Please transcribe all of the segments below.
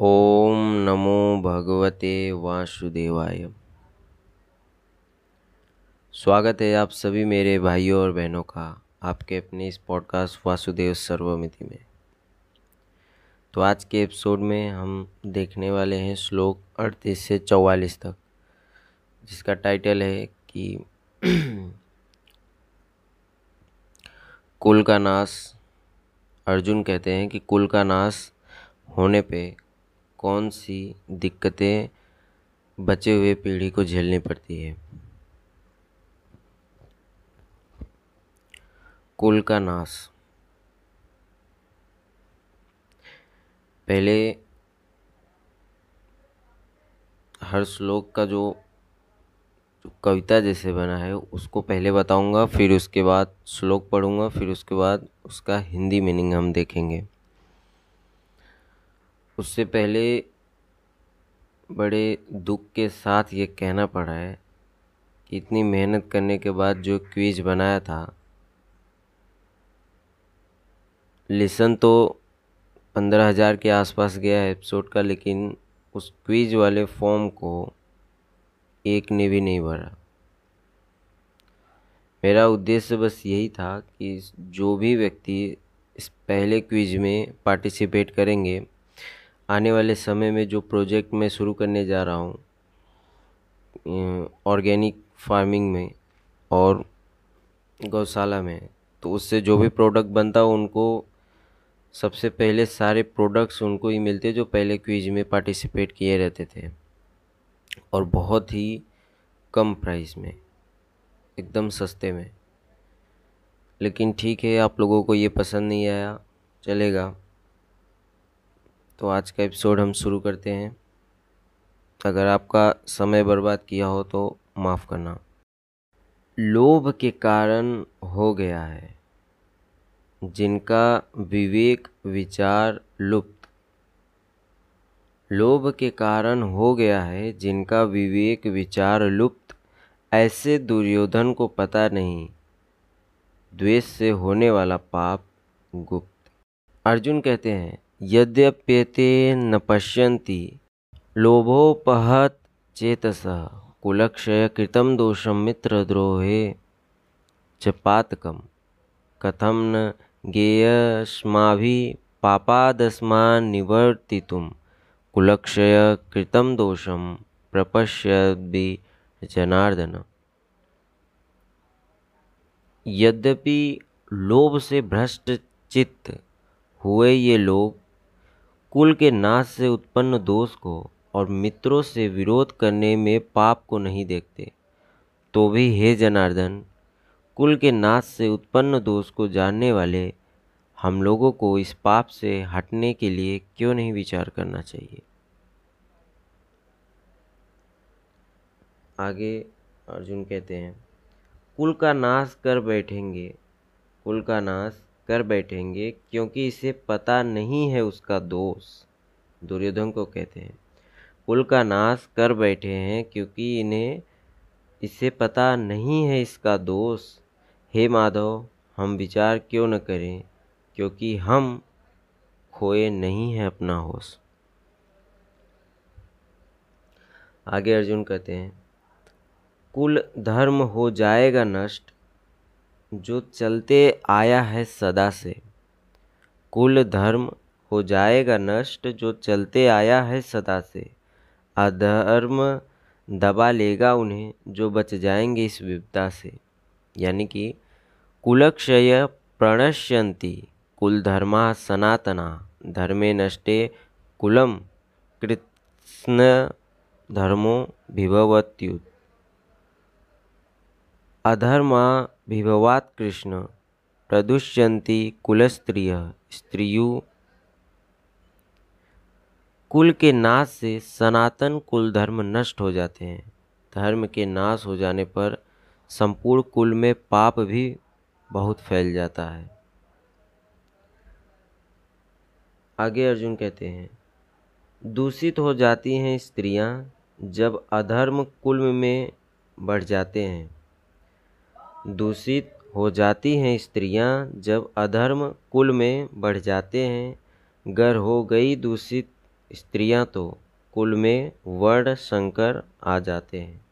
ओम नमो भगवते वासुदेवाय। स्वागत है आप सभी मेरे भाइयों और बहनों का आपके अपने इस पॉडकास्ट वासुदेव सर्वमिति में। तो आज के एपिसोड में हम देखने वाले हैं श्लोक अड़तीस से चौवालीस तक, जिसका टाइटल है कि कुल का नाश। अर्जुन कहते हैं कि कुल का नाश होने पे कौन सी दिक्कतें बचे हुए पीढ़ी को झेलनी पड़ती है? कुल का नाश। पहले हर श्लोक का जो कविता जैसे बना है, उसको पहले बताऊँगा, फिर उसके बाद श्लोक पढ़ूँगा, फिर उसके बाद उसका हिंदी मीनिंग हम देखेंगे। उससे पहले बड़े दुख के साथ ये कहना पड़ा है कि इतनी मेहनत करने के बाद जो क्विज बनाया था, लेसन तो पंद्रह हज़ार के आसपास गया है एपिसोड का, लेकिन उस क्विज वाले फॉर्म को एक ने भी नहीं भरा। मेरा उद्देश्य बस यही था कि जो भी व्यक्ति इस पहले क्विज में पार्टिसिपेट करेंगे आने वाले समय में जो प्रोजेक्ट मैं शुरू करने जा रहा हूँ ऑर्गेनिक फ़ार्मिंग में और गौशाला में तो उससे जो भी प्रोडक्ट बनता है उनको सबसे पहले सारे प्रोडक्ट्स उनको ही मिलते जो पहले क्विज में पार्टिसिपेट किए रहते थे और बहुत ही कम प्राइस में, एकदम सस्ते में। लेकिन ठीक है, आप लोगों को ये पसंद नहीं आया, चलेगा। तो आज का एपिसोड हम शुरू करते हैं। अगर आपका समय बर्बाद किया हो तो माफ़ करना। लोभ के कारण हो गया है, जिनका विवेक, विचार लुप्त। लोभ के कारण हो गया है, जिनका विवेक, विचार लुप्त। ऐसे दुर्योधन को पता नहीं, द्वेष से होने वाला पाप गुप्त। अर्जुन कहते हैं यद्यप्येते न पश्यन्ति। लोभोपहत चेतसः कुलक्षयकृतं दोषं मित्रद्रोहे। च पातकं कथं न गेयस्माभिः पापादस्मान् निवर्तितुं कुलक्षयकृतं दोषं प्रपश्यद्भि जनार्दन। यद्यपि लोभ से भ्रष्ट चित्त हुए ये लोग कुल के नाश से उत्पन्न दोष को और मित्रों से विरोध करने में पाप को नहीं देखते। तो भी हे जनार्दन, कुल के नाश से उत्पन्न दोष को जानने वाले हम लोगों को इस पाप से हटने के लिए क्यों नहीं विचार करना चाहिए? आगे अर्जुन कहते हैं, कुल का नाश कर बैठेंगे। कुल का नाश कर बैठेंगे क्योंकि इसे पता नहीं है उसका दोष। दुर्योधन को कहते हैं, कुल का नाश कर बैठे हैं क्योंकि इन्हें, इसे पता नहीं है इसका दोष। हे माधव, हम विचार क्यों न करें? क्योंकि हम खोए नहीं हैं अपना होश। आगे अर्जुन कहते हैं, कुल धर्म हो जाएगा नष्ट जो चलते आया है सदा से। कुल धर्म हो जाएगा नष्ट जो चलते आया है सदा से। अधर्म दबा लेगा उन्हें जो बच जाएँगे इस विपदा से। यानी कि कुलक्षय प्रणश्यंती कुल धर्मा सनातना धर्मे नष्टे कुलम कृष्ण धर्मो विभवत्युत। अधर्मा विभवात कृष्ण, प्रदुष्यंती कुलस्त्रिय, स्त्रियु। कुल के नाश से सनातन कुल धर्म नष्ट हो जाते हैं। धर्म के नाश हो जाने पर संपूर्ण कुल में पाप भी बहुत फैल जाता है। आगे अर्जुन कहते हैं, दूषित हो जाती हैं स्त्रियाँ जब अधर्म कुल में बढ़ जाते हैं। दूषित हो जाती हैं स्त्रियाँ जब अधर्म कुल में बढ़ जाते हैं। गर हो गई दूषित स्त्रियाँ तो कुल में वर्ण संकर आ जाते हैं।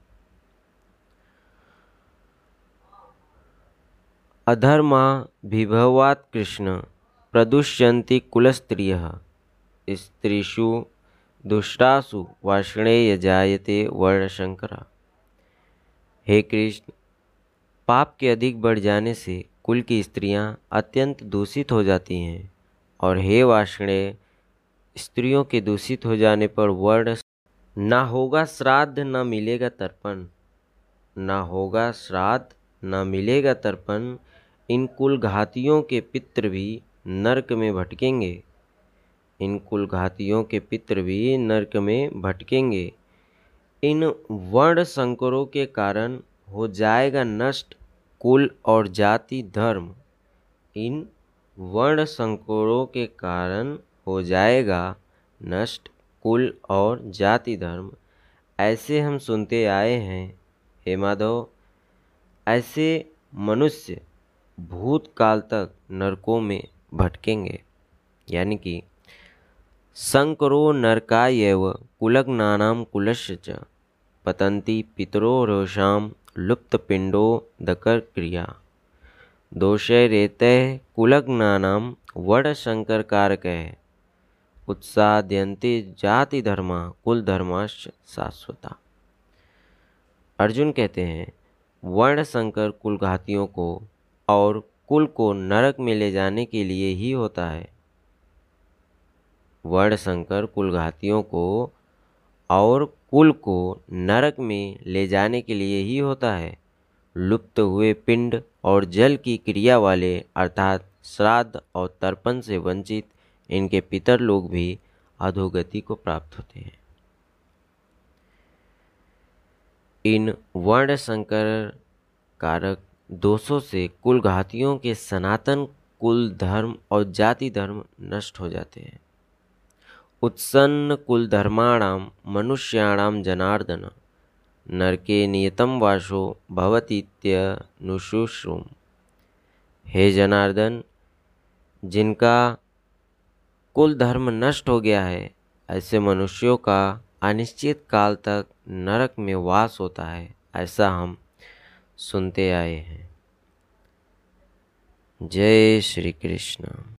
अधर्मा विभवात कृष्ण प्रदुष्यन्ति कुलस्त्रियः। स्त्रीषु दुष्टासु वार्ष्णेय जायते वर्णशंकर हे कृष्ण पाप के अधिक बढ़ जाने से कुल की स्त्रियाँ अत्यंत दूषित हो जाती हैं। और हे वार्ष्णेय स्त्रियों के दूषित हो जाने पर वर्ण ना होगा श्राद्ध, न मिलेगा तर्पण। ना होगा श्राद्ध, न मिलेगा तर्पण। इन कुल घातियों के पितृ भी नरक में भटकेंगे। इन कुल घातियों के पितृ भी नरक में भटकेंगे। इन वर्ण संकरों के कारण हो जाएगा नष्ट, कुल और जाति धर्म। इन वर्ण संकरों के कारण हो जाएगा नष्ट, कुल और जाति धर्म। ऐसे हम सुनते आए हैं, हे माधव, ऐसे मनुष्य भूतकाल तक नरकों में भटकेंगे। यानी कि संकरो नरकायव कुलग्नानाम कुलस्य च पतंती पितरो रोषाम लुप्तपिंडो दकर क्रिया। दोषे रेते कुलग्नानाम वड़ शंकर कारक। है जाति धर्मा, कुल धर्माश्च शाश्वता। अर्जुन कहते हैं, वर्ण संकर कुलघातियों को और कुल को नरक में ले जाने के लिए ही होता है। वर्ण संकर कुलघातियों को और कुल को नरक में ले जाने के लिए ही होता है। लुप्त हुए पिंड और जल की क्रिया वाले, अर्थात श्राद्ध और तर्पण से वंचित, इनके पितर लोग भी अधोगति को प्राप्त होते हैं। इन वर्ण संकर कारक दोषों से कुल घातियों के सनातन कुल धर्म और जाति धर्म नष्ट हो जाते हैं। उत्सन्न कुल धर्माणाम मनुष्याणाम जनार्दन। नरके नियतम वाशो भवतीत्यनुशुश्रुम हे जनार्दन, जिनका कुल धर्म नष्ट हो गया है, ऐसे मनुष्यों का अनिश्चित काल तक नरक में वास होता है, ऐसा हम सुनते आए हैं। जय श्री कृष्ण।